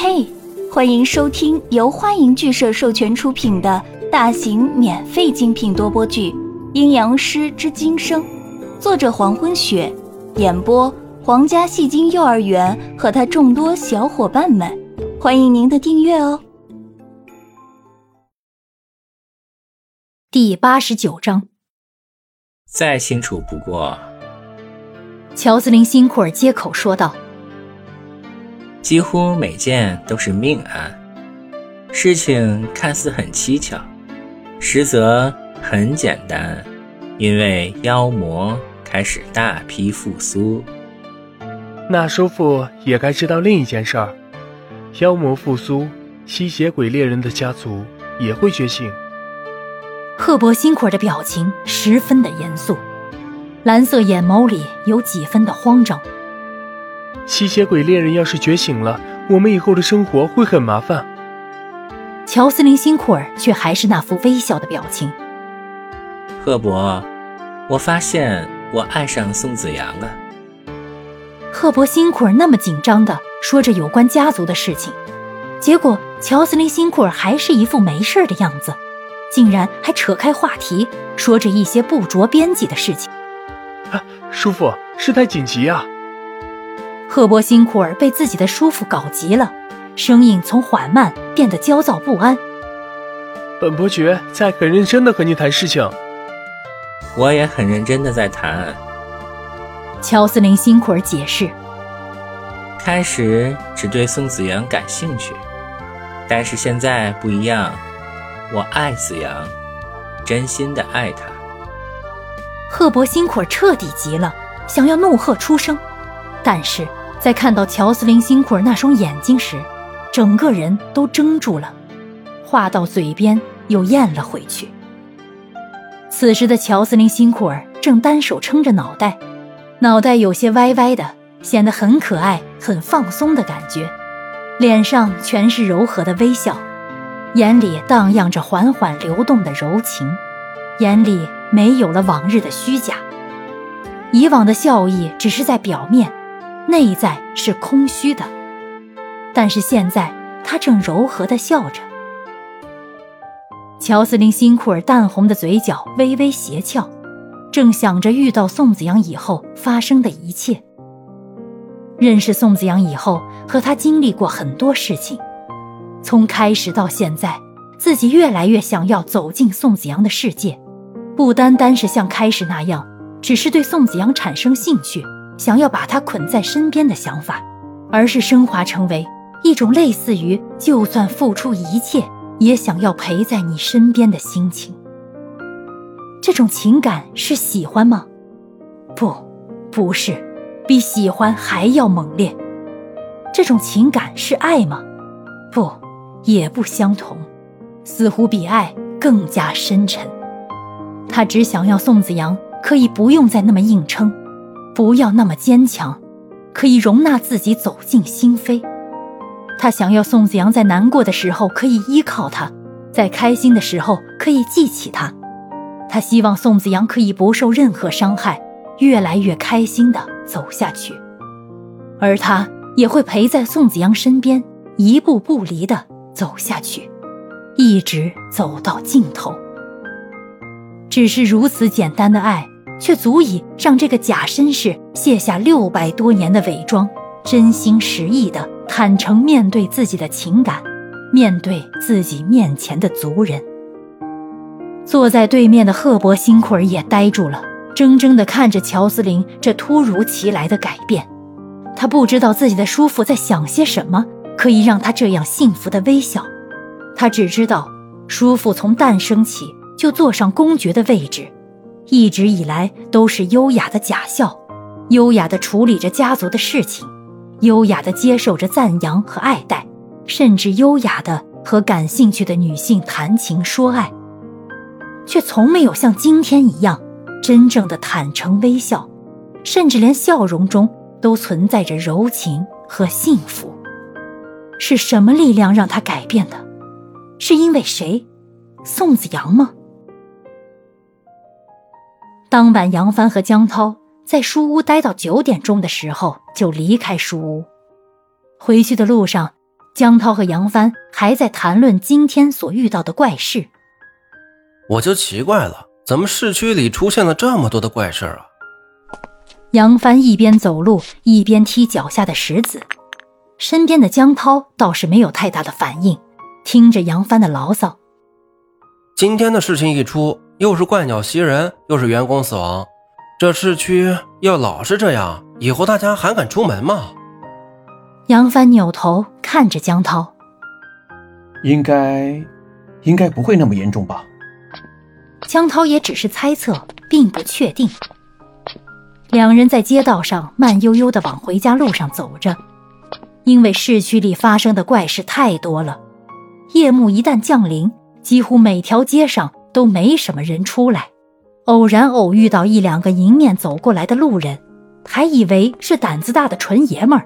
嘿，欢迎收听由欢迎剧社授权出品的大型免费精品多播剧《阴阳师之今生》，作者黄昏雪，演播皇家戏精幼儿园和他众多小伙伴们，欢迎您的订阅哦。第八十九章，再清楚不过。乔斯林·辛库尔接口说道。几乎每件都是命案，事情看似很蹊跷，实则很简单，因为妖魔开始大批复苏。那叔父也该知道另一件事儿：妖魔复苏，吸血鬼猎人的家族也会觉醒。赫伯辛库尔的表情十分的严肃，蓝色眼眸里有几分的慌张。吸血鬼猎人要是觉醒了，我们以后的生活会很麻烦。乔斯林辛库尔却还是那副微笑的表情。赫伯，我发现我爱上宋子阳了。赫伯辛库尔那么紧张的说着有关家族的事情，结果乔斯林辛库尔还是一副没事的样子，竟然还扯开话题说着一些不着边际的事情。啊，叔父，事态紧急啊！赫伯辛库尔被自己的叔父搞急了，声音从缓慢变得焦躁不安。本伯爵在很认真的和你谈事情，我也很认真的在谈。乔斯林辛库尔解释：开始只对宋子阳感兴趣，但是现在不一样，我爱子阳，真心的爱他。赫伯辛库尔彻底急了，想要怒喝出声，但是。在看到乔斯林辛库尔那双眼睛时，整个人都怔住了，话到嘴边又咽了回去。此时的乔斯林辛库尔正单手撑着脑袋，脑袋有些歪歪的，显得很可爱、很放松的感觉，脸上全是柔和的微笑，眼里荡漾着缓缓流动的柔情，眼里没有了往日的虚假，以往的笑意只是在表面。内在是空虚的，但是现在他正柔和的笑着。乔斯林辛库尔淡红的嘴角微微斜翘，正想着遇到宋子阳以后发生的一切。认识宋子阳以后，和他经历过很多事情，从开始到现在，自己越来越想要走进宋子阳的世界，不单单是像开始那样，只是对宋子阳产生兴趣。想要把他捆在身边的想法，而是升华成为一种类似于就算付出一切也想要陪在你身边的心情。这种情感是喜欢吗？不，不是，比喜欢还要猛烈。这种情感是爱吗？不，也不相同，似乎比爱更加深沉。他只想要宋子阳可以不用再那么硬撑。不要那么坚强，可以容纳自己走进心扉。他想要宋子阳在难过的时候可以依靠他，在开心的时候可以记起他。他希望宋子阳可以不受任何伤害，越来越开心的走下去，而他也会陪在宋子阳身边，一步不离的走下去，一直走到尽头。只是如此简单的爱。却足以让这个假绅士卸下六百多年的伪装，真心实意的坦诚面对自己的情感，面对自己面前的族人。坐在对面的赫伯辛库尔也呆住了，怔怔地看着乔斯林这突如其来的改变。他不知道自己的叔父在想些什么，可以让他这样幸福的微笑。他只知道，叔父从诞生起就坐上公爵的位置。一直以来都是优雅的假笑，优雅的处理着家族的事情，优雅的接受着赞扬和爱戴，甚至优雅的和感兴趣的女性谈情说爱，却从没有像今天一样真正的坦诚微笑，甚至连笑容中都存在着柔情和幸福。是什么力量让他改变的？是因为谁？宋子阳吗？当晚，杨帆和江涛在书屋待到九点钟的时候就离开书屋。回去的路上，江涛和杨帆还在谈论今天所遇到的怪事。我就奇怪了，怎么市区里出现了这么多的怪事啊？杨帆一边走路一边踢脚下的石子，身边的江涛倒是没有太大的反应，听着杨帆的牢骚。今天的事情一出，又是怪鸟袭人，又是员工死亡，这市区要老是这样，以后大家还敢出门吗？杨帆扭头看着江涛，应该，应该不会那么严重吧？江涛也只是猜测，并不确定。两人在街道上慢悠悠的往回家路上走着，因为市区里发生的怪事太多了。夜幕一旦降临，几乎每条街上都没什么人出来。偶然偶遇到一两个迎面走过来的路人，还以为是胆子大的纯爷们儿，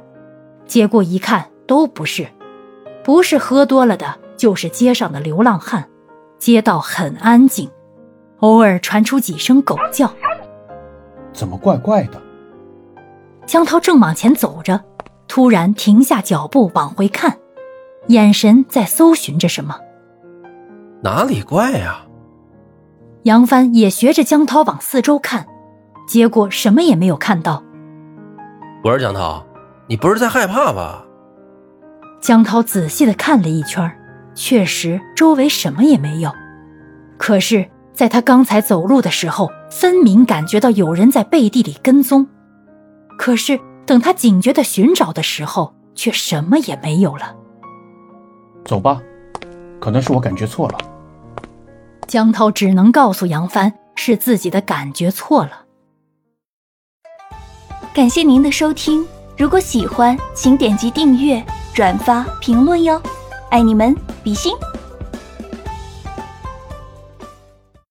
结果一看都不是，不是喝多了的，就是街上的流浪汉。街道很安静，偶尔传出几声狗叫。怎么怪怪的？江涛正往前走着，突然停下脚步往回看，眼神在搜寻着什么。哪里怪呀？杨帆也学着江涛往四周看，结果什么也没有看到。我说江涛，你不是在害怕吧？江涛仔细的看了一圈，确实周围什么也没有。可是。在他刚才走路的时候，分明感觉到有人在背地里跟踪，可是等他警觉的寻找的时候，却什么也没有了。走吧，可能是我感觉错了。江涛只能告诉杨帆，是自己的感觉错了。感谢您的收听，如果喜欢，请点击订阅、转发、评论哟，爱你们，比心。